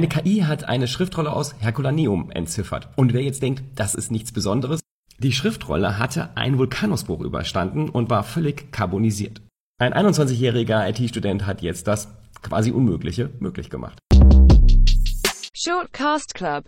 Eine KI hat eine Schriftrolle aus Herculaneum entziffert. Und wer jetzt denkt, das ist nichts Besonderes, die Schriftrolle hatte einen Vulkanausbruch überstanden und war völlig carbonisiert. Ein 21-jähriger IT-Student hat jetzt das quasi Unmögliche möglich gemacht. Shortcast Club